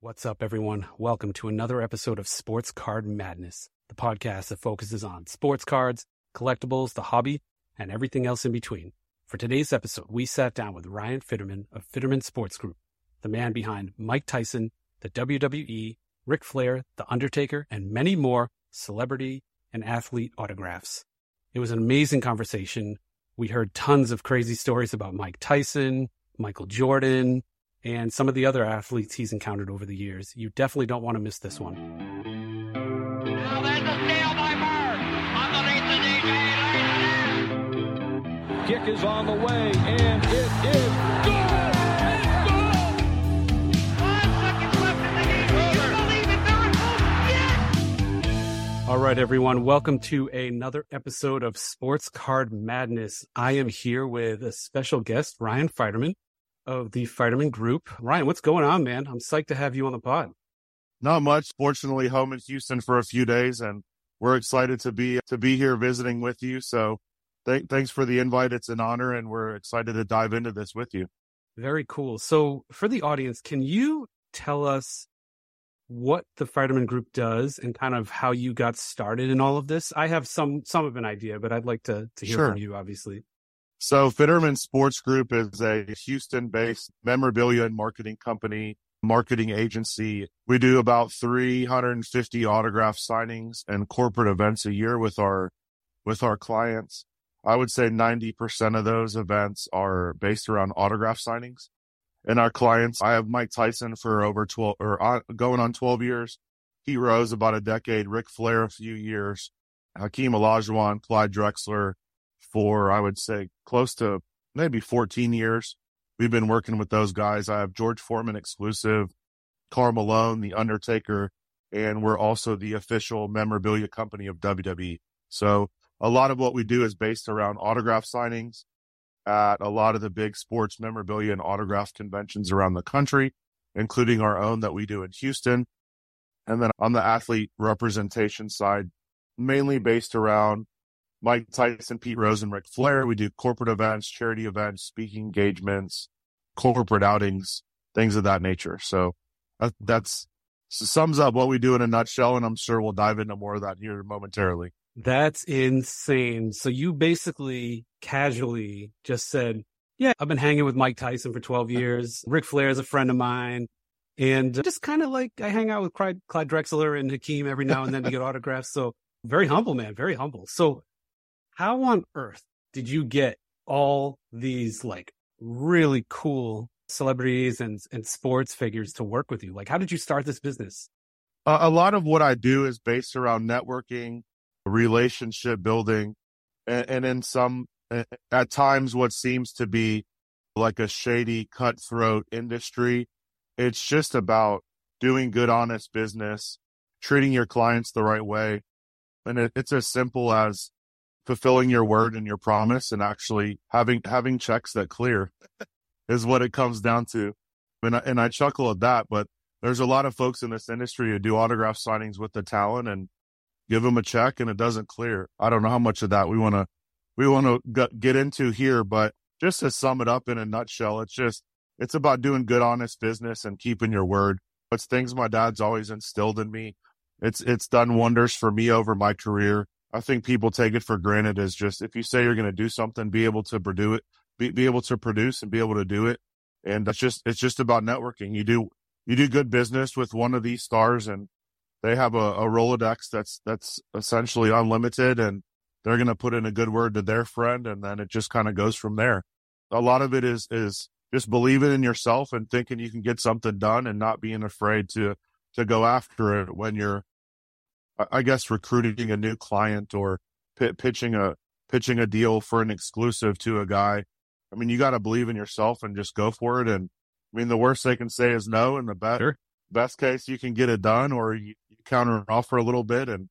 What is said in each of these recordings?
What's up, everyone? Welcome to another episode of Sports Card Madness, the podcast that focuses on sports cards, collectibles, the hobby, and everything else in between. For today's episode, we sat down with Ryan Fiterman of Fiterman Sports Group, the man behind Mike Tyson, the WWE, Ric Flair, The Undertaker, and many more celebrity and athlete autographs. It was an amazing conversation. We heard tons of crazy stories about Mike Tyson, Michael Jordan, and some of the other athletes he's encountered over the years. You definitely don't want to miss this one. Now there's a steal by Bird. Underneath the DJ. Kick is on the way, and it is good. Five seconds left in the game. Do you believe in miracles? Yes! All right, everyone. Welcome to another episode of Sports Card Madness. I am here with a special guest, Ryan Fiterman of the Fiterman Group. Ryan, what's going on, man? I'm psyched to have you on the pod. Not much. Fortunately, home in Houston for a few days, and we're excited to be to be here visiting with you. So, th- thanks for the invite. It's an honor, and we're excited to dive into this with you. Very cool. So, for the audience, can you tell us what the Fiterman Group does and kind of how you got started in all of this? I have some some of an idea, but I'd like to to hear Sure. from you. Obviously, So, Fiterman Sports Group is a Houston-based memorabilia and marketing company, marketing agency. We do about 350 autograph signings and corporate events a year with our with our clients. I would say 90% of those events are based around autograph signings. And our clients, I have Mike Tyson for over 12 or going on 12 years. Pete Rose about a decade, Ric Flair a few years, Hakeem Olajuwon, Clyde Drexler for I would say close to maybe 14 years. We've been working with those guys. I have George Foreman exclusive, Karl Malone, The Undertaker, and we're also the official memorabilia company of WWE. So a lot of what we do is based around autograph signings at a lot of the big sports memorabilia and autograph conventions around the country, including our own that we do in Houston. And then on the athlete representation side, mainly based around Mike Tyson, Pete Rose, and Ric Flair. We do corporate events, charity events, speaking engagements, corporate outings, things of that nature. So that, that's so sums up what we do in a nutshell, and I'm sure we'll dive into more of that here momentarily. that's insane. So you basically casually just said, "Yeah, I've been hanging with Mike Tyson for 12 years. Ric Flair is a friend of mine." And just kind of like I hang out with Clyde, Clyde Drexler and Hakeem every now and then to get autographs. So very humble, man, very humble. So how on earth did you get all these like really cool celebrities and and sports figures to work with you? Like, how did you start this business? Uh, a lot of what I do is based around networking, relationship building, and, and in some, at times, what seems to be like a shady, cutthroat industry. It's just about doing good, honest business, treating your clients the right way. And it, it's as simple as fulfilling your word and your promise and actually having, having checks that clear is what it comes down to. And I, and I chuckle at that, but there's a lot of folks in this industry who do autograph signings with the talent and give them a check and it doesn't clear. I don't know how much of that we want to, we want to get into here, but just to sum it up in a nutshell, it's just, it's about doing good, honest business and keeping your word. It's things my dad's always instilled in me. It's, it's done wonders for me over my career. I think people take it for granted as just, if you say you're going to do something, be able to produce it, be, be able to produce and be able to do it. And that's just, it's just about networking. You do, you do good business with one of these stars and they have a, a Rolodex that's, that's essentially unlimited and they're going to put in a good word to their friend. And then it just kind of goes from there. A lot of it is, is just believing in yourself and thinking you can get something done and not being afraid to, to go after it when you're, I- guess, recruiting a new client or pi pitching a, pitching a deal for an exclusive to a guy. I mean, you got to believe in yourself and just go for it. And I mean, the worst they can say is no. And the best, Sure. best case, you can get it done or you, you counter offer a little bit. And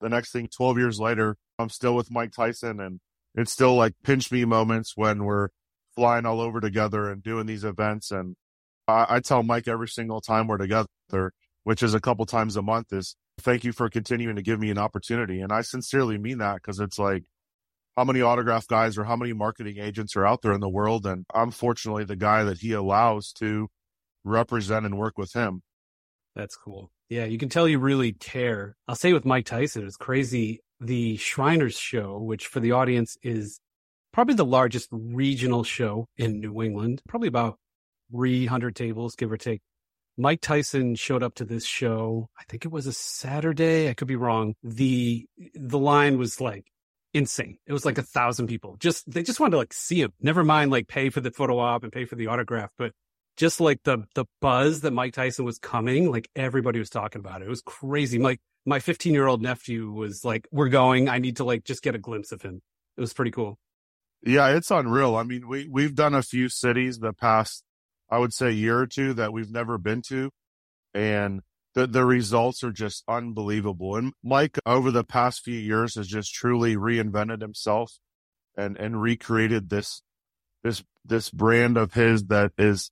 the next thing, 12 years later, I'm still with Mike Tyson and it's still like pinch me moments when we're flying all over together and doing these events. And I, I tell Mike every single time we're together, which is a couple times a month is thank you for continuing to give me an opportunity. And I sincerely mean that because it's like, how many autograph guys or how many marketing agents are out there in the world? And I'm fortunately the guy that he allows to represent and work with him. That's cool. Yeah, you can tell you really care. I'll say with Mike Tyson, it's crazy. The Shriners show, which for the audience is probably the largest regional show in New England, probably about 300 tables, give or take. Mike Tyson showed up to this show. I think it was a Saturday. I could be wrong. The, the line was like insane. It was like a thousand people. Just, they just wanted to like see him. Never mind like pay for the photo op and pay for the autograph, but just like the, the buzz that Mike Tyson was coming, like everybody was talking about it. It was crazy. Like my 15 year old nephew was like, we're going. I need to like just get a glimpse of him. It was pretty cool. Yeah, it's unreal. I mean, we, we've done a few cities the past, I would say year or two that we've never been to. And the, the results are just unbelievable. And Mike over the past few years has just truly reinvented himself and, and recreated this, this, this brand of his that is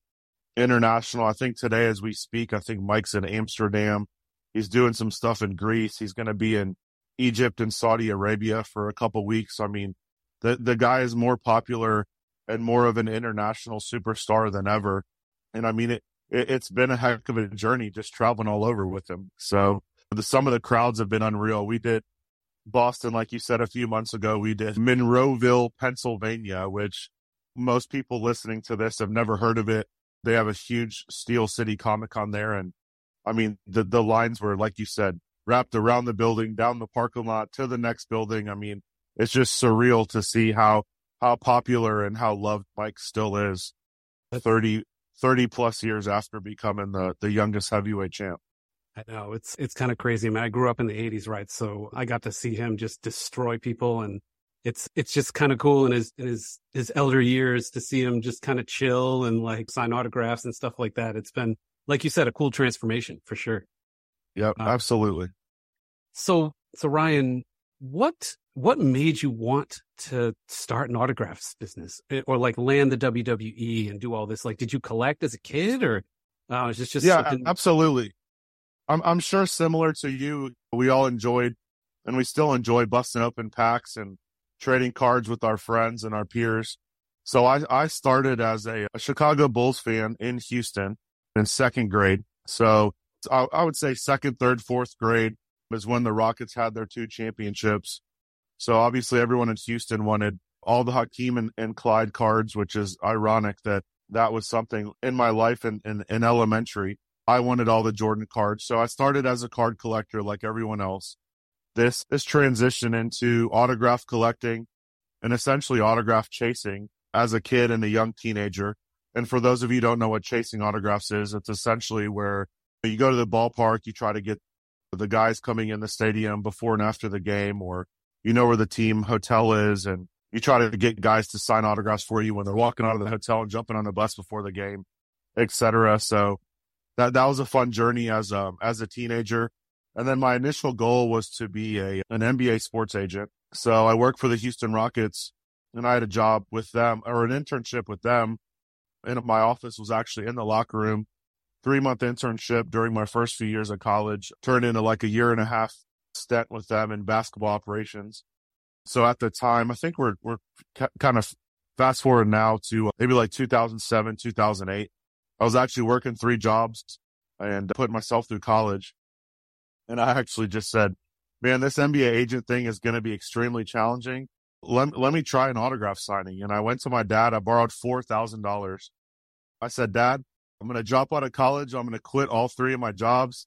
international. I think today as we speak, I think Mike's in Amsterdam. He's doing some stuff in Greece. He's going to be in Egypt and Saudi Arabia for a couple weeks. I mean, the the guy is more popular and more of an international superstar than ever. And I mean, it, it has been a heck of a journey just traveling all over with him. So the, some of the crowds have been unreal. We did Boston, like you said a few months ago. We did Monroeville, Pennsylvania, which most people listening to this have never heard of it. They have a huge Steel City Comic Con there. And I mean, the, the lines were, like you said, wrapped around the building, down the parking lot to the next building. I mean, it's just surreal to see how how popular and how loved Mike still is 30, 30 plus years after becoming the the youngest heavyweight champ. I know it's it's kind of crazy. I mean, I grew up in the '80s, right? So I got to see him just destroy people, and it's it's just kind of cool in his in his his elder years to see him just kind of chill and like sign autographs and stuff like that. It's been, like you said, a cool transformation for sure. Yep, uh, absolutely. So so Ryan, what what made you want to start an autographs business eh, or like land the WWE and do all this? Like, did you collect as a kid or uh, is this just yeah, something- absolutely. I'm I'm sure similar to you, we all enjoyed and we still enjoy busting open packs and trading cards with our friends and our peers. So I I started as a, a Chicago Bulls fan in Houston in second grade. So I, I would say second, third, fourth grade was when the Rockets had their two championships so obviously everyone in Houston wanted all the Hakeem and, and Clyde cards, which is ironic that that was something in my life in, in, in elementary. I wanted all the Jordan cards. So I started as a card collector like everyone else. This, this transition into autograph collecting and essentially autograph chasing as a kid and a young teenager. And for those of you don't know what chasing autographs is, it's essentially where you go to the ballpark, you try to get the guys coming in the stadium before and after the game, or you know where the team hotel is and you try to get guys to sign autographs for you when they're walking out of the hotel and jumping on the bus before the game, etc. So that that was a fun journey as a as a teenager. And then my initial goal was to be a an NBA sports agent. So I worked for the Houston Rockets and I had a job with them or an internship with them. And my office was actually in the locker room. Three month internship during my first few years of college turned into like a year and a half stint with them in basketball operations. So at the time, I think we're we're kind of fast forward now to uh, maybe like 2007, 2008. I was actually working three jobs and put myself through college. And I actually just said, man, this NBA agent thing is going to be extremely challenging. Let, let me try an autograph signing. And I went to my dad. I borrowed $4,000. I said, dad, I'm going to drop out of college. I'm going to quit all three of my jobs.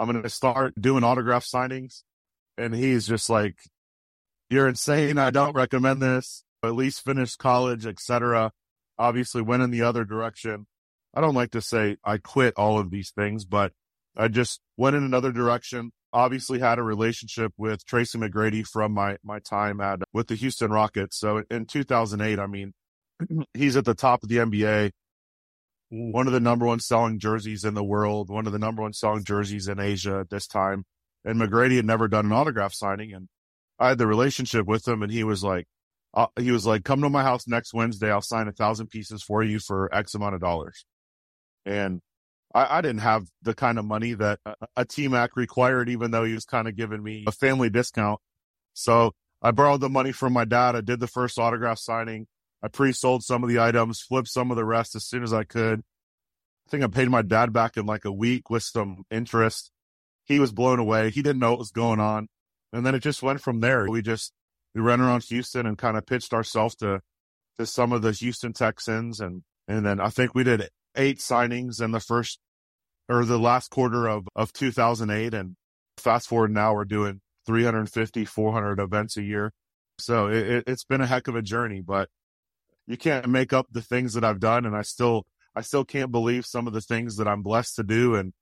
I'm going to start doing autograph signings. And he's just like, you're insane. I don't recommend this. At least finish college, etc. Obviously went in the other direction. I don't like to say I quit all of these things, but I just went in another direction. Obviously had a relationship with Tracy McGrady from my, my time at with the Houston Rockets. So in 2008, I mean, he's at the top of the NBA one of the number one selling jerseys in the world, one of the number one selling jerseys in Asia at this time. And McGrady had never done an autograph signing. And I had the relationship with him and he was like, uh, he was like, come to my house next Wednesday. I'll sign a thousand pieces for you for X amount of dollars. And I, I didn't have the kind of money that a, a T-Mac required, even though he was kind of giving me a family discount. So I borrowed the money from my dad. I did the first autograph signing. I pre-sold some of the items, flipped some of the rest as soon as I could. I think I paid my dad back in like a week with some interest. He was blown away. He didn't know what was going on. And then it just went from there. We just, we ran around Houston and kind of pitched ourselves to, to some of the Houston Texans. And, and then I think we did eight signings in the first or the last quarter of, of 2008. And fast forward now, we're doing 350, 400 events a year. So it, it's been a heck of a journey, but you can't make up the things that I've done. And I still, I still can't believe some of the things that I'm blessed to do. And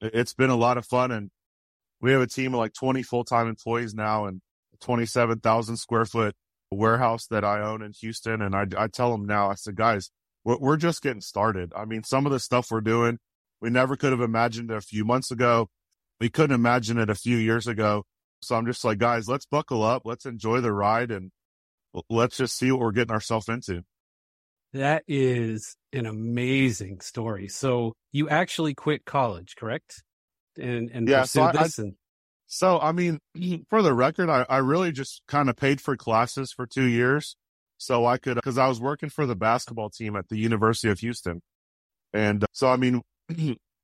it's been a lot of fun. And we have a team of like 20 full time employees now and 27,000 square foot warehouse that I own in Houston. And I, I tell them now, I said, guys, we're, we're just getting started. I mean, some of the stuff we're doing, we never could have imagined it a few months ago. We couldn't imagine it a few years ago. So I'm just like, guys, let's buckle up. Let's enjoy the ride and let's just see what we're getting ourselves into. That is an amazing story. So you actually quit college, correct? And and yeah, so I, and so I mean, for the record, I, I really just kind of paid for classes for two years so I could because I was working for the basketball team at the University of Houston, and uh, so I mean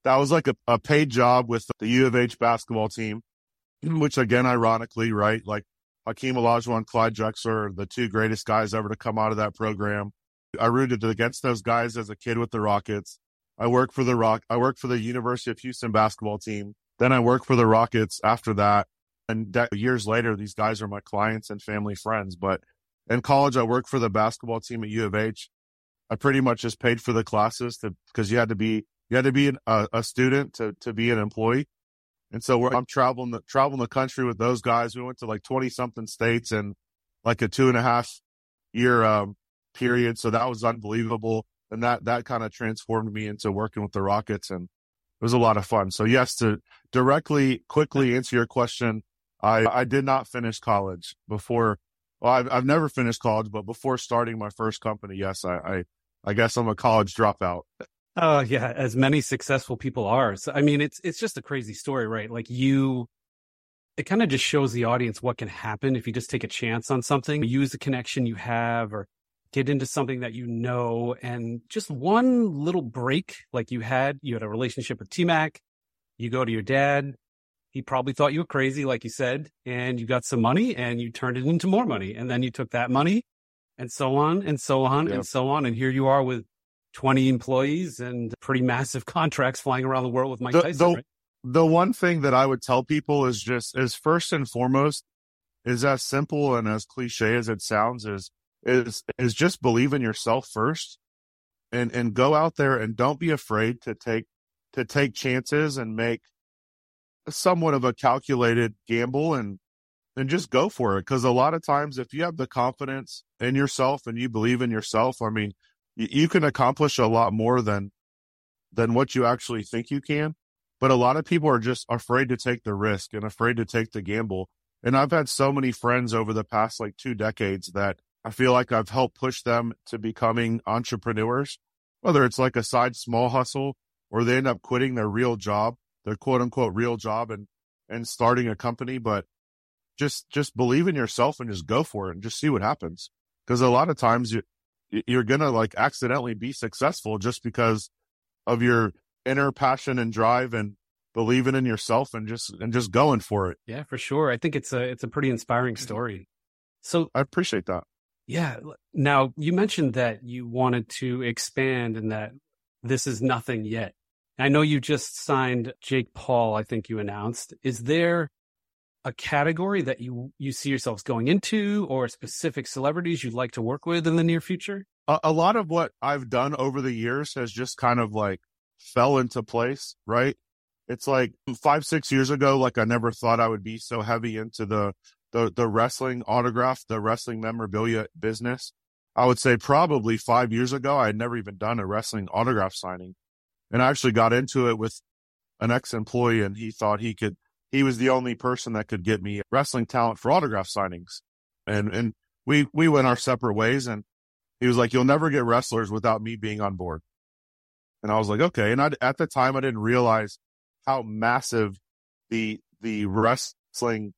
that was like a, a paid job with the U of H basketball team, which again, ironically, right, like Hakeem Olajuwon, Clyde Drexler, the two greatest guys ever to come out of that program. I rooted against those guys as a kid with the Rockets. I worked for the Rock. I worked for the University of Houston basketball team. Then I worked for the Rockets after that. And de- years later, these guys are my clients and family friends. But in college, I worked for the basketball team at U of H. I pretty much just paid for the classes because you had to be you had to be an, a, a student to to be an employee. And so I'm traveling the traveling the country with those guys. We went to like twenty something states in like a two and a half year um, period. So that was unbelievable. And that, that kind of transformed me into working with the Rockets and it was a lot of fun. So yes, to directly, quickly answer your question, I, I did not finish college before. Well, I've, I've never finished college, but before starting my first company, yes, I, I, I guess I'm a college dropout. Oh yeah, as many successful people are. So I mean, it's it's just a crazy story, right? Like you, it kind of just shows the audience what can happen if you just take a chance on something, use the connection you have, or get into something that you know and just one little break like you had you had a relationship with t-mac you go to your dad he probably thought you were crazy like you said and you got some money and you turned it into more money and then you took that money and so on and so on and so on and here you are with 20 employees and pretty massive contracts flying around the world with mike the, tyson the, right? the one thing that i would tell people is just is first and foremost is as simple and as cliche as it sounds is is is just believe in yourself first and and go out there and don't be afraid to take to take chances and make somewhat of a calculated gamble and and just go for it because a lot of times if you have the confidence in yourself and you believe in yourself i mean you, can accomplish a lot more than than what you actually think you can but a lot of people are just afraid to take the risk and afraid to take the gamble and i've had so many friends over the past like two decades that I feel like I've helped push them to becoming entrepreneurs, whether it's like a side small hustle or they end up quitting their real job, their quote unquote real job and, and starting a company. But just, just believe in yourself and just go for it and just see what happens. Cause a lot of times you, you're to like accidentally be successful just because of your inner passion and drive and believing in yourself and just, and just going for it. Yeah, for sure. I think it's a, it's a pretty inspiring mm-hmm. story. So I appreciate that. Yeah. Now you mentioned that you wanted to expand and that this is nothing yet. I know you just signed Jake Paul, I think you announced. Is there a category that you, you see yourselves going into or specific celebrities you'd like to work with in the near future? A, a lot of what I've done over the years has just kind of like fell into place, right? It's like five, six years ago, like I never thought I would be so heavy into the the the wrestling autograph, the wrestling memorabilia business. I would say probably five years ago, I had never even done a wrestling autograph signing. And I actually got into it with an ex employee and he thought he could, he was the only person that could get me wrestling talent for autograph signings. And, and we, we went our separate ways and he was like, you'll never get wrestlers without me being on board. And I was like, okay. And I, at the time, I didn't realize how massive the, the wrestling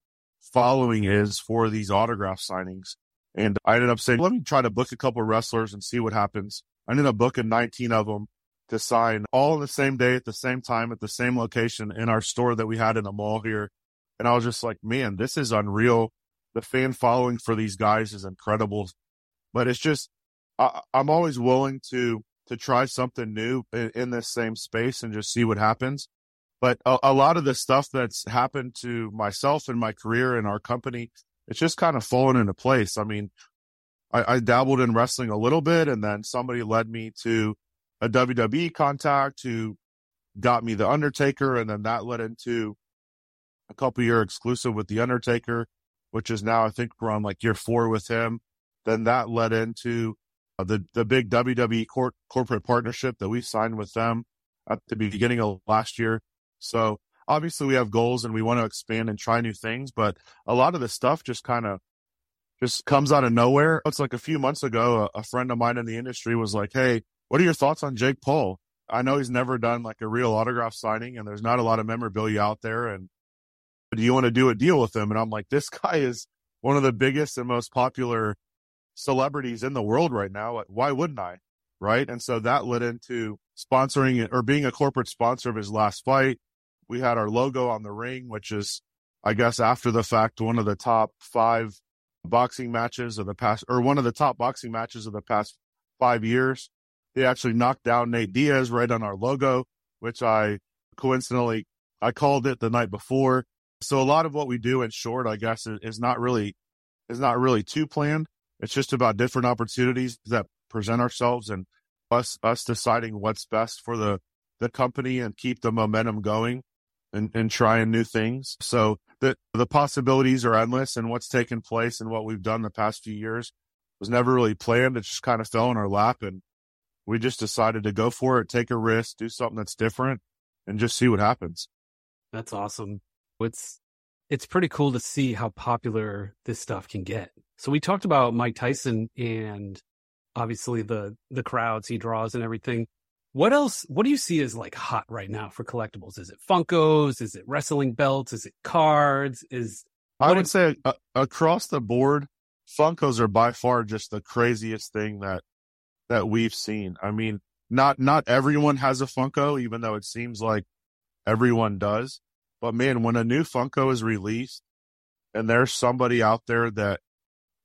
following is for these autograph signings. And I ended up saying, let me try to book a couple wrestlers and see what happens. I ended up booking 19 of them. To sign all in the same day at the same time at the same location in our store that we had in the mall here. And I was just like, man, this is unreal. The fan following for these guys is incredible. But it's just, I, am always willing to, to try something new in, in, this same space and just see what happens. But a, a lot of the stuff that's happened to myself and my career and our company, it's just kind of fallen into place. I mean, I, I dabbled in wrestling a little bit and then somebody led me to a WWE contact who got me the Undertaker, and then that led into a couple year exclusive with the Undertaker, which is now I think we're on like year four with him. Then that led into uh, the the big WWE cor- corporate partnership that we signed with them at the beginning of last year. So obviously we have goals and we want to expand and try new things, but a lot of the stuff just kind of just comes out of nowhere. It's like a few months ago, a, a friend of mine in the industry was like, Hey, what are your thoughts on Jake Paul? I know he's never done like a real autograph signing and there's not a lot of memorabilia out there. And do you want to do a deal with him? And I'm like, this guy is one of the biggest and most popular celebrities in the world right now. Why wouldn't I? Right. And so that led into sponsoring or being a corporate sponsor of his last fight. We had our logo on the ring, which is, I guess, after the fact, one of the top five boxing matches of the past, or one of the top boxing matches of the past five years. They actually knocked down Nate Diaz right on our logo, which I coincidentally I called it the night before. So a lot of what we do in short, I guess, is not really is not really too planned. It's just about different opportunities that present ourselves and us us deciding what's best for the the company and keep the momentum going and, and trying new things. So the the possibilities are endless and what's taken place and what we've done the past few years was never really planned. It just kind of fell in our lap and we just decided to go for it, take a risk, do something that's different, and just see what happens. That's awesome. It's it's pretty cool to see how popular this stuff can get. So we talked about Mike Tyson and obviously the the crowds he draws and everything. What else? What do you see as like hot right now for collectibles? Is it Funkos? Is it wrestling belts? Is it cards? Is I would say uh, across the board, Funkos are by far just the craziest thing that that we've seen. I mean, not not everyone has a Funko, even though it seems like everyone does. But man, when a new Funko is released and there's somebody out there that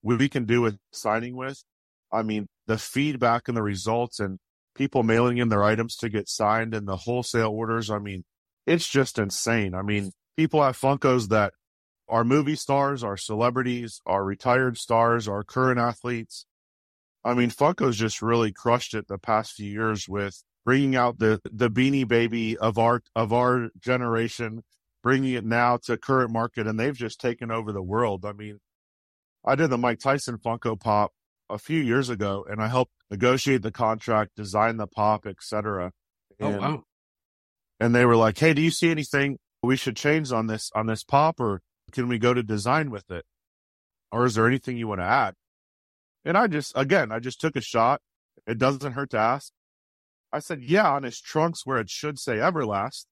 we can do a signing with, I mean, the feedback and the results and people mailing in their items to get signed and the wholesale orders, I mean, it's just insane. I mean, people have Funkos that are movie stars, are celebrities, are retired stars, are current athletes. I mean, Funko's just really crushed it the past few years with bringing out the the Beanie Baby of our of our generation, bringing it now to current market, and they've just taken over the world. I mean, I did the Mike Tyson Funko Pop a few years ago, and I helped negotiate the contract, design the pop, etc. Oh wow! And they were like, "Hey, do you see anything we should change on this on this pop, or can we go to design with it, or is there anything you want to add?" And I just, again, I just took a shot. It doesn't hurt to ask. I said, yeah, on his trunks where it should say Everlast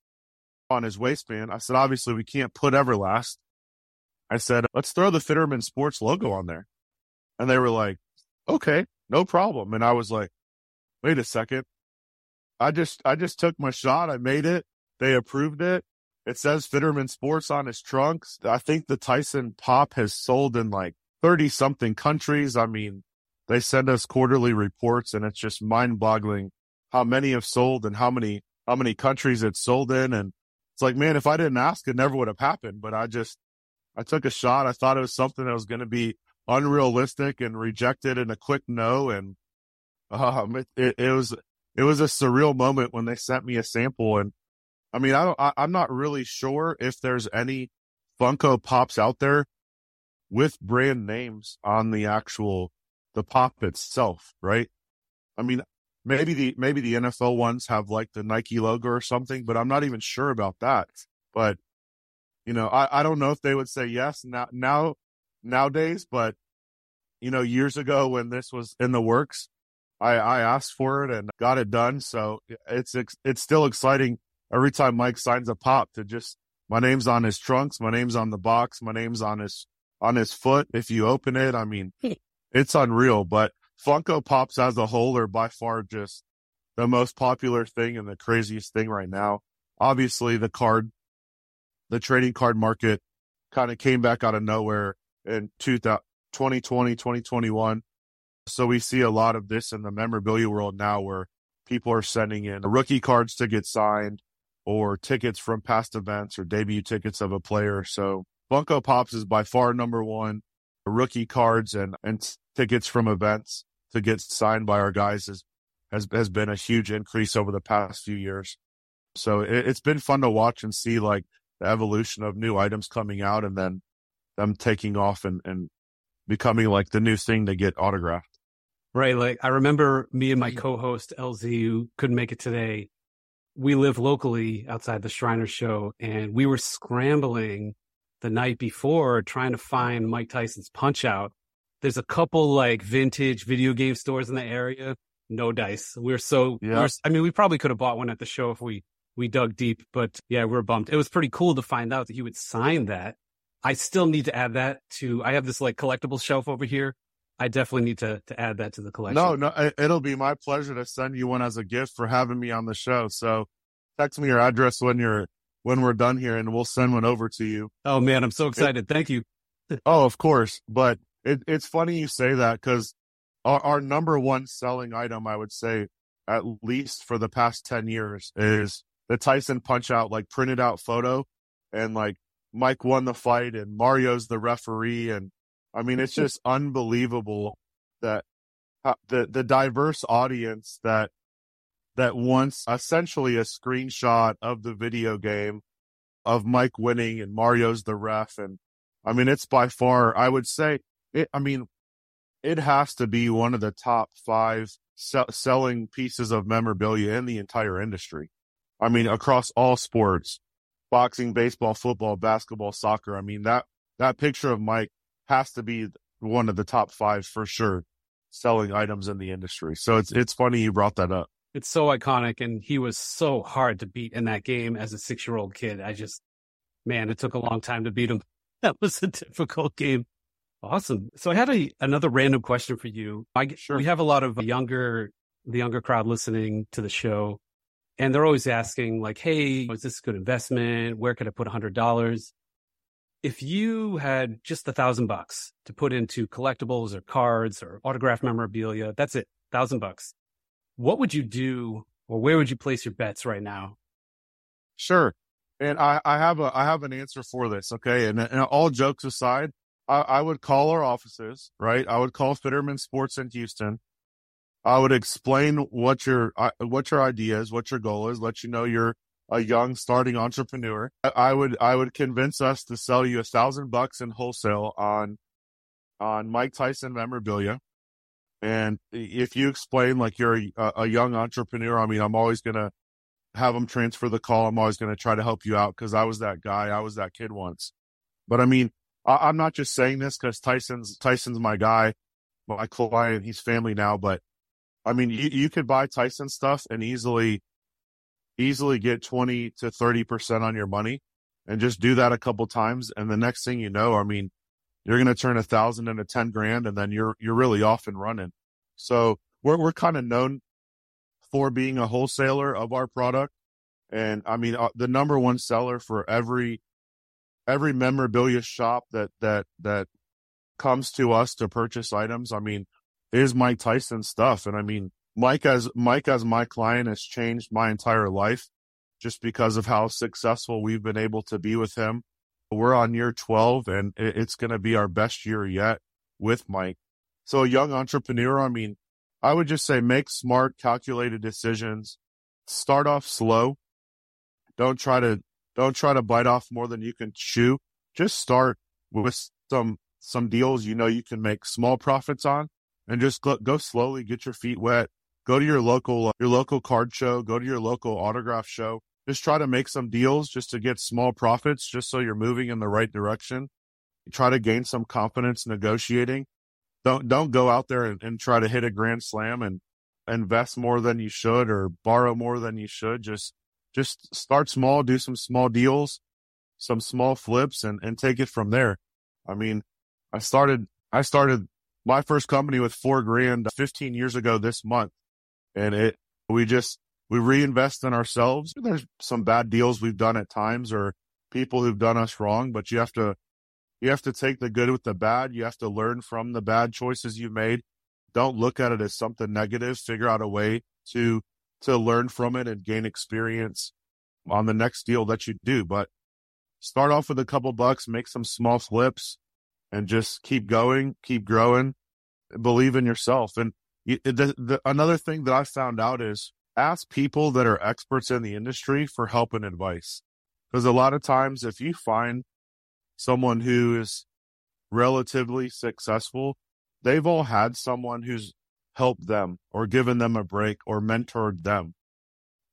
on his waistband. I said, obviously we can't put Everlast. I said, let's throw the Fiterman Sports logo on there. And they were like, okay, no problem. And I was like, wait a second. I just, I just took my shot. I made it. They approved it. It says Fiterman Sports on his trunks. I think the Tyson pop has sold in like 30 something countries. I mean, they send us quarterly reports and it's just mind boggling how many have sold and how many, how many countries it's sold in. And it's like, man, if I didn't ask, it never would have happened. But I just, I took a shot. I thought it was something that was going to be unrealistic and rejected in a quick no. And, um, it, it, it was, it was a surreal moment when they sent me a sample. And I mean, I don't, I, I'm not really sure if there's any Funko Pops out there with brand names on the actual the pop itself, right? I mean, maybe the maybe the NFL ones have like the Nike logo or something, but I'm not even sure about that. But you know, I, I don't know if they would say yes now now nowadays, but you know, years ago when this was in the works, I I asked for it and got it done. So it's it's still exciting every time Mike signs a pop to just my name's on his trunks, my name's on the box, my name's on his on his foot. If you open it, I mean, hmm. it's unreal. But Funko Pops as a whole are by far just the most popular thing and the craziest thing right now. Obviously the card, the trading card market kind of came back out of nowhere in 2020, 2021. So we see a lot of this in the memorabilia world now where people are sending in rookie cards to get signed or tickets from past events or debut tickets of a player. So Funko Pops is by far number one. Rookie cards and, and tickets from events to get signed by our guys is, has, has been a huge increase over the past few years. So it, it's been fun to watch and see like the evolution of new items coming out and then them taking off and, and becoming like the new thing to get autographed. Right. Like I remember me and my mm-hmm. co-host LZ who couldn't make it today. We live locally outside the Shriner show and we were scrambling the night before trying to find Mike Tyson's punch out. There's a couple like vintage video game stores in the area. No dice. We're so, Yeah. we're, I mean, we probably could have bought one at the show if we, we dug deep, but yeah, we're bummed. It was pretty cool to find out that he would sign that. I still need to add that to, I have this like collectible shelf over here. I definitely need to, to add that to the collection. No, no, it- it'll be my pleasure to send you one as a gift for having me on the show. So text me your address when you're, when we're done here and we'll send one over to you. Oh man, I'm so excited. Thank you. Oh, of course. But it, it's funny you say that because our, our number one selling item, I would say, at least for the past 10 years, is the Tyson punch out, like printed out photo. And like Mike won the fight and Mario's the referee. And I mean, it's just unbelievable that uh, the, the diverse audience that, that wants essentially a screenshot of the video game of Mike winning and Mario's the ref. And I mean, it's by far, I would say it, I mean, it has to be one of the top five se- selling pieces of memorabilia in the entire industry. I mean, across all sports, boxing, baseball, football, basketball, soccer. I mean, that, that picture of Mike has to be one of the top five for sure selling items in the industry. So it's, it's funny you brought that up. It's so iconic and he was so hard to beat in that game as a six year old kid. I just, man, it took a long time to beat him. That was a difficult game. Awesome. So I had a, another random question for you. I, Sure. We have a lot of younger, the younger crowd listening to the show and they're always asking like, Hey, is this a good investment? Where could I put a hundred dollars? If you had just a thousand bucks to put into collectibles or cards or autographed memorabilia, that's it, thousand bucks. What would you do or where would you place your bets right now? Sure. And I, I have a I have an answer for this. Okay. And, and all jokes aside, I, I would call our offices, right? I would call Fiterman Sports in Houston. I would explain what your uh, what your idea is, what your goal is, let you know you're a young starting entrepreneur. I- I would I would convince us to sell you a thousand bucks in wholesale on on Mike Tyson memorabilia. And if you explain like you're a, a young entrepreneur, I mean, I'm always gonna have them transfer the call. I'm always going to try to help you out because I was that guy. I was that kid once. But I mean, I, I'm not just saying this because Tyson's Tyson's my guy, my client. He's family now. But I mean, you, you could buy Tyson stuff and easily, easily get 20 to 30 percent on your money, and just do that a couple times. And the next thing you know, I mean, you're going to turn a thousand into 10 grand, and then you're you're really off and running. So we're we're kind of known for being a wholesaler of our product. And I mean, uh, the number one seller for every, every memorabilia shop that, that, that comes to us to purchase items. I mean, is Mike Tyson stuff. And I mean, Mike as, Mike as my client has changed my entire life just because of how successful we've been able to be with him. We're on year 12 and it's going to be our best year yet with Mike. So a young entrepreneur, I mean, I would just say make smart, calculated decisions. Start off slow. Don't try to don't try to bite off more than you can chew. Just start with some some deals you know you can make small profits on, and just go, go slowly. Get your feet wet. Go to your local your local card show. Go to your local autograph show. Just try to make some deals just to get small profits, just so you're moving in the right direction. Try to gain some confidence negotiating. Don't don't go out there and, and try to hit a grand slam and invest more than you should or borrow more than you should. Just just start small do some small deals some small flips and and take it from there. I mean i started i started my first company with four grand 15 years ago this month and it We just, we reinvest in ourselves. There's some bad deals we've done at times or people who've done us wrong, but you have to, you have to take the good with the bad. You have to learn from the bad choices you've made. Don't look at it as something negative. Figure out a way to, to learn from it and gain experience on the next deal that you do. But start off with a couple bucks, make some small flips and just keep going, keep growing, believe in yourself. And the, the, another thing that I found out is ask people that are experts in the industry for help and advice. Because a lot of times, if you find someone who is relatively successful, they've all had someone who's helped them or given them a break or mentored them.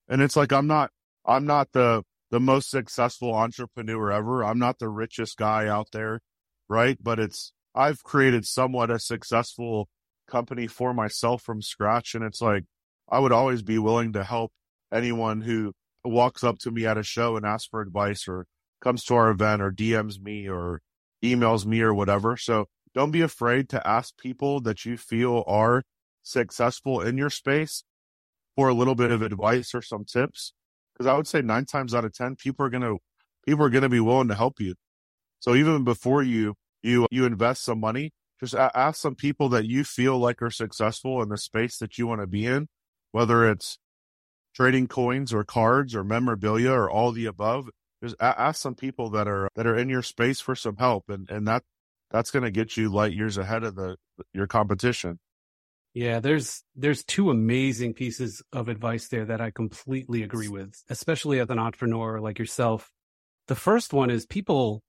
And it's like, I'm not, I'm not the, the most successful entrepreneur ever. I'm not the richest guy out there. Right. But it's, I've created somewhat a successful company for myself from scratch. And it's like, I would always be willing to help anyone who walks up to me at a show and asks for advice or comes to our event or DMs me or emails me or whatever. So don't be afraid to ask people that you feel are successful in your space for a little bit of advice or some tips. Cause I would say nine times out of 10, people are going to, people are going to be willing to help you. So even before you, you, you invest some money, just ask some people that you feel like are successful in the space that you want to be in, whether it's trading coins or cards or memorabilia or all the above. Just ask some people that are that are in your space for some help, and and that that's going to get you light years ahead of the your competition. Yeah, there's there's two amazing pieces of advice there that I completely agree with, especially as an entrepreneur like yourself. The first one is people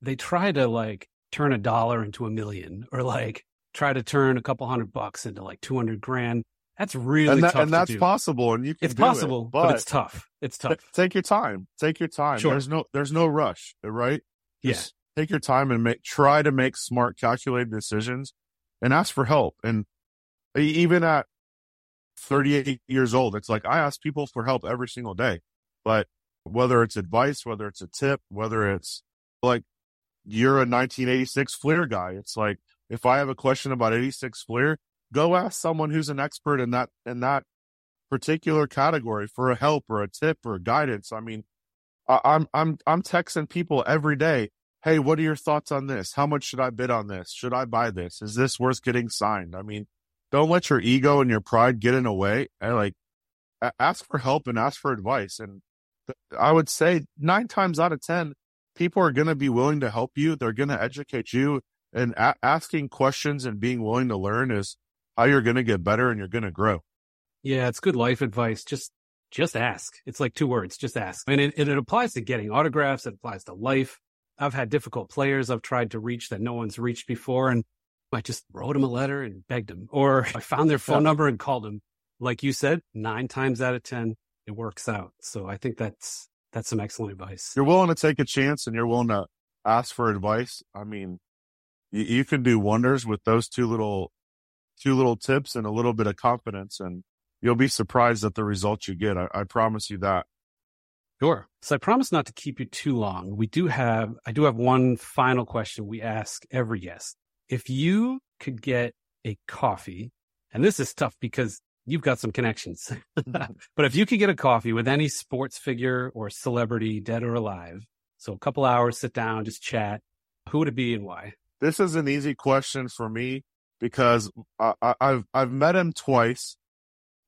they try to like turn a dollar into a million or like try to turn a couple hundred bucks into like 200 grand. That's really and, that, tough. and that's do. possible. And you can it's possible, it, but, but, it's tough. It's tough. Take your time. Take your time. Sure. There's no, there's no rush, right? Yes. yeah. Take your time and make, try to make smart, calculated decisions and ask for help. And even at 38 years old, it's like I ask people for help every single day, but whether it's advice, whether it's a tip, whether it's like you're a 1986 Fleer guy. It's like, if I have a question about 86 Fleer, go ask someone who's an expert in that, in that particular category for a help or a tip or guidance. I mean, I, I'm, I'm, I'm texting people every day. Hey, what are your thoughts on this? How much should I bid on this? Should I buy this? Is this worth getting signed? I mean, don't let your ego and your pride get in the way. And like, ask for help and ask for advice. And I would say nine times out of 10, people are going to be willing to help you. They're going to educate you and a- asking questions and being willing to learn is how you're going to get better and you're going to grow. Yeah, it's good life advice. Just, just ask. It's like two words. Just ask. And it, it applies to getting autographs. It applies to life. I've had difficult players I've tried to reach that no one's reached before. And I just wrote them a letter and begged them, or I found their phone number and called them. Like you said, nine times out of 10, it works out. So I think that's, that's some excellent advice. You're willing to take a chance and you're willing to ask for advice. I mean, you, you can do wonders with those two little, two little tips and a little bit of confidence and you'll be surprised at the results you get. I, I promise you that. Sure. So I promise not to keep you too long. We do have, I do have one final question we ask every guest. If you could get a coffee, and this is tough because you've got some connections, but if you could get a coffee with any sports figure or celebrity, dead or alive, so a couple hours, sit down, just chat, who would it be and why? This is an easy question for me because I, have I've met him twice.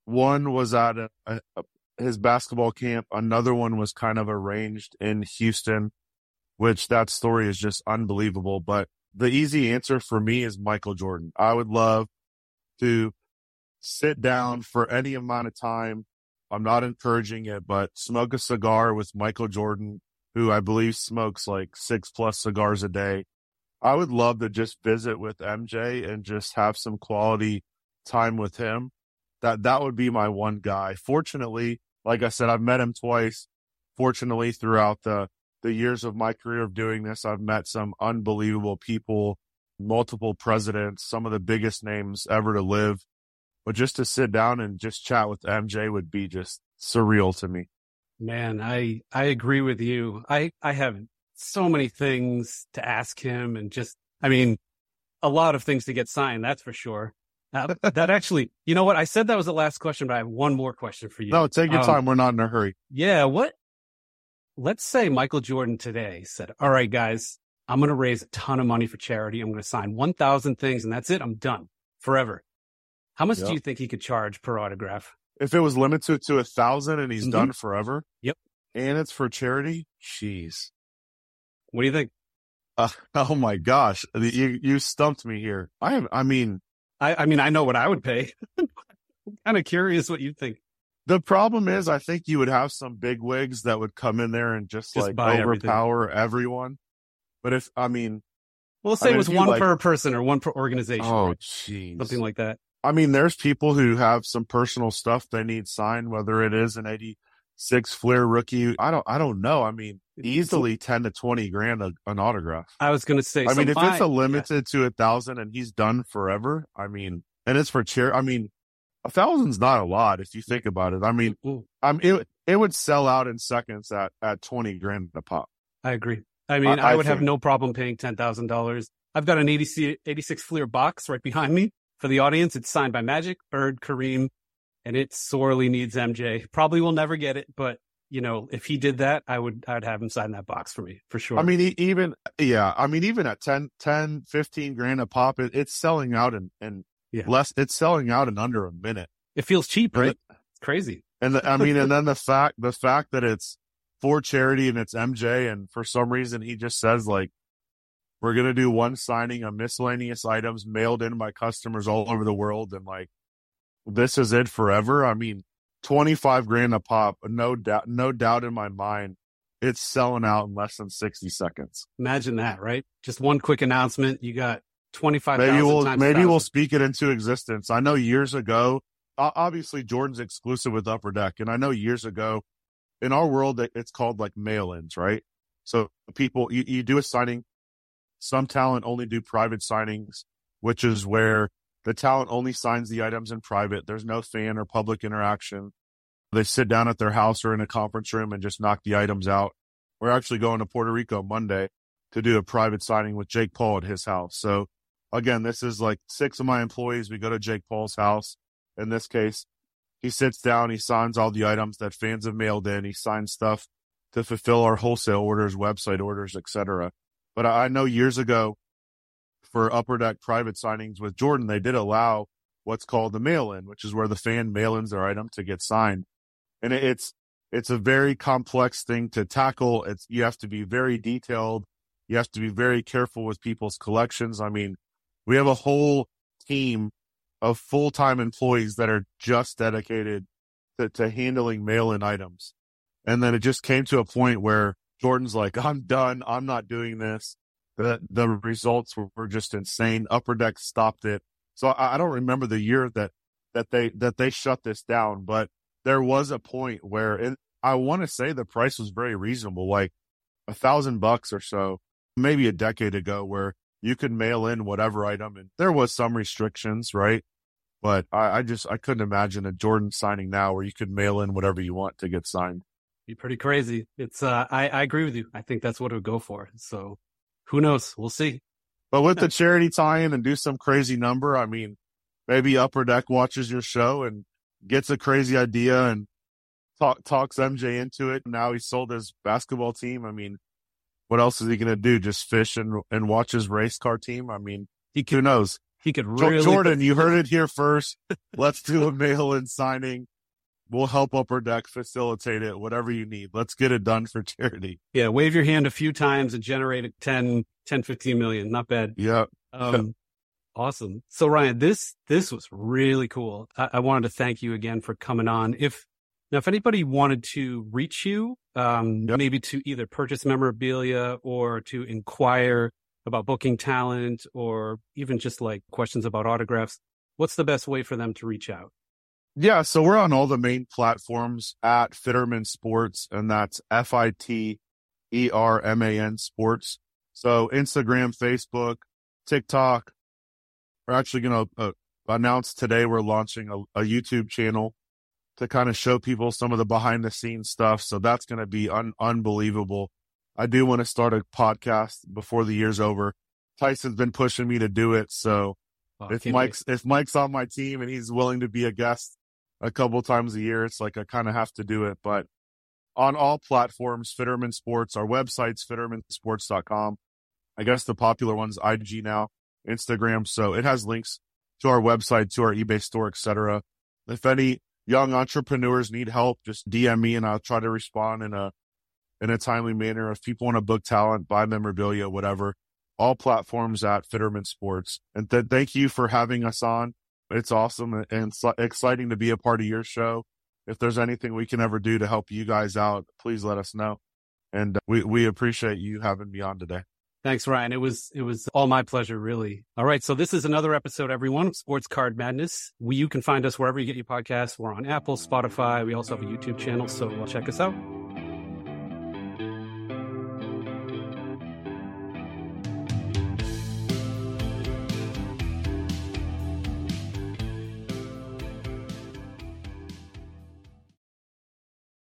One was at a, a, his basketball camp. Another one was kind of arranged in Houston, which that story is just unbelievable. But the easy answer for me is Michael Jordan. I would love to sit down for any amount of time. I'm not encouraging it, but smoke a cigar with Michael Jordan, who I believe smokes like six plus cigars a day. I would love to just visit with MJ and just have some quality time with him. That that would be my one guy. Fortunately, like I said, I've met him twice. Fortunately, throughout the the years of my career of doing this, I've met some unbelievable people, multiple presidents, some of the biggest names ever to live. But just to sit down and just chat with MJ would be just surreal to me. Man, I I agree with you. I I have so many things to ask him and just I mean a lot of things to get signed, that's for sure. Uh, that actually, you know what? I said that was the last question, but I have one more question for you. No, take your Um, time. We're not in a hurry. Yeah. What? Let's say Michael Jordan today said, all right, guys, I'm going to raise a ton of money for charity. I'm going to sign 1,000 things and that's it. I'm done forever. How much Yep. do you think he could charge per autograph? If it was limited to a thousand and he's Mhm. done forever. Yep. And it's for charity. Jeez. What do you think? Uh, oh my gosh. You, you stumped me here. I am, I mean, I, I mean, I know what I would pay. I'm kind of curious what you think. the problem is I think you would have some big wigs that would come in there and just, Just like buy everything. overpower everyone. But if, I mean, Well, let's I say mean, it was one like- per person or one per organization, oh, right? something like that. I mean, there's people who have some personal stuff they need signed, whether it is an 86 Fleer rookie. I don't, I don't know. I mean, easily 10 to 20 grand a, an autograph. I was going to say, I so mean, if it's a limited to a thousand and he's done forever, I mean, and it's for chair. I mean, a thousand's not a lot if you think about it. I mean, Yeah. Ooh, I'm it, it would sell out in seconds at, at 20 grand a pop. I agree. I mean, I, I would have no problem paying $10,000. I've got an 80, 86 Fleer box right behind me for the audience. It's signed by Magic, Bird, Kareem, and it sorely needs MJ. Probably will never get it, but you know, if he did that, I would, I'd have him sign that box for me for sure. I mean, even, yeah, I mean, even at 10, 10, 15 grand a pop, it, it's selling out and and Yeah. less, it's selling out in under a minute. it feels cheap, right? It's crazy. And the, I mean, and then the fact, the fact that it's for charity and it's MJ, and for some reason he just says like, we're gonna do one signing of miscellaneous items mailed in by customers all over the world, and like, this is it forever. I mean, twenty five grand a pop, no doubt, no doubt in my mind, it's selling out in less than sixty seconds. Imagine that, right? Just one quick announcement. You got 25. Maybe we'll times maybe 1,000. we'll speak it into existence. I know years ago, obviously Jordan's exclusive with Upper Deck, and I know years ago, in our world, it- it's called like mail-ins, right? So people, you, you do a signing. Some talent only do private signings, which is where the talent only signs the items in private. There's no fan or public interaction. They sit down at their house or in a conference room and just knock the items out. We're actually going to Puerto Rico Monday to do a private signing with Jake Paul at his house. So again, this is like six of my employees. We go to Jake Paul's house. In this case, he sits down, he signs all the items that fans have mailed in. He signs stuff to fulfill our wholesale orders, website orders, etc. But I know years ago for upper deck private signings with Jordan, they did allow what's called the mail in, which is where the fan mail ins their item to get signed. And it's, it's a very complex thing to tackle. It's, you have to be very detailed. You have to be very careful with people's collections. I mean, we have a whole team of full-time employees that are just dedicated to, to handling mail-in items. And then it just came to a point where Jordan's like, I'm done. I'm not doing this. The, the results were, were just insane. Upper Deck stopped it. So I, I don't remember the year that, that they, that they shut this down, but there was a point where it, I want to say the price was very reasonable, like a thousand bucks or so, maybe a decade ago where you could mail in whatever item and there was some restrictions, right? But I, I just, I couldn't imagine a Jordan signing now where you could mail in whatever you want to get signed. be pretty crazy. It's uh, I, I agree with you. I think that's what it would go for. So who knows? We'll see. But with the charity tie-in and do some crazy number, I mean, maybe Upper Deck watches your show and gets a crazy idea and talk, talks MJ into it. Now he's sold his basketball team. I mean, what else is he going to do? Just fish and, and watch his race car team? I mean, He who knows? he could really Jordan, you heard it here first. Let's do a mail-in signing. We'll help Upper Deck facilitate it, whatever you need. Let's get it done for charity. yeah wave your hand a few times and generate a 10, 10 15 million. Not bad. Yeah. Um, awesome. So Ryan, this this was really cool. I, I wanted to thank you again for coming on. If now, if anybody wanted to reach you, um, Yep. maybe to either purchase memorabilia or to inquire about booking talent, or even just like questions about autographs, what's the best way for them to reach out? Yeah, so we're on all the main platforms at Fiterman Sports, and that's F I T E R M A N Sports. So Instagram, Facebook, TikTok. We're actually going to uh, announce today we're launching a, a YouTube channel to kind of show people some of the behind the scenes stuff. So that's going to be un- unbelievable. I do want to start a podcast before the year's over. Tyson's been pushing me to do it, so Oh, if Mike's if Mike's on my team and he's willing to be a guest a couple times a year, it's like I kind of have to do it. But on all platforms, Fiterman Sports, our website's fitermansports.com. I guess the popular one's IG now, Instagram. So it has links to our website, to our eBay store, etc. If any young entrepreneurs need help, just DM me and I'll try to respond in a in a timely manner. If people want to book talent, buy memorabilia, whatever, all platforms at Fiterman Sports. And th- thank you for having us on. It's awesome and exciting to be a part of your show. If there's anything we can ever do to help you guys out, please let us know. And uh, we, we appreciate you having me on today. Thanks, Ryan. It was it was all my pleasure, really. All right, so this is another episode, everyone, Sports Card Madness. We, you can find us wherever you get your podcasts. We're on Apple, Spotify. We also have a YouTube channel, so check us out.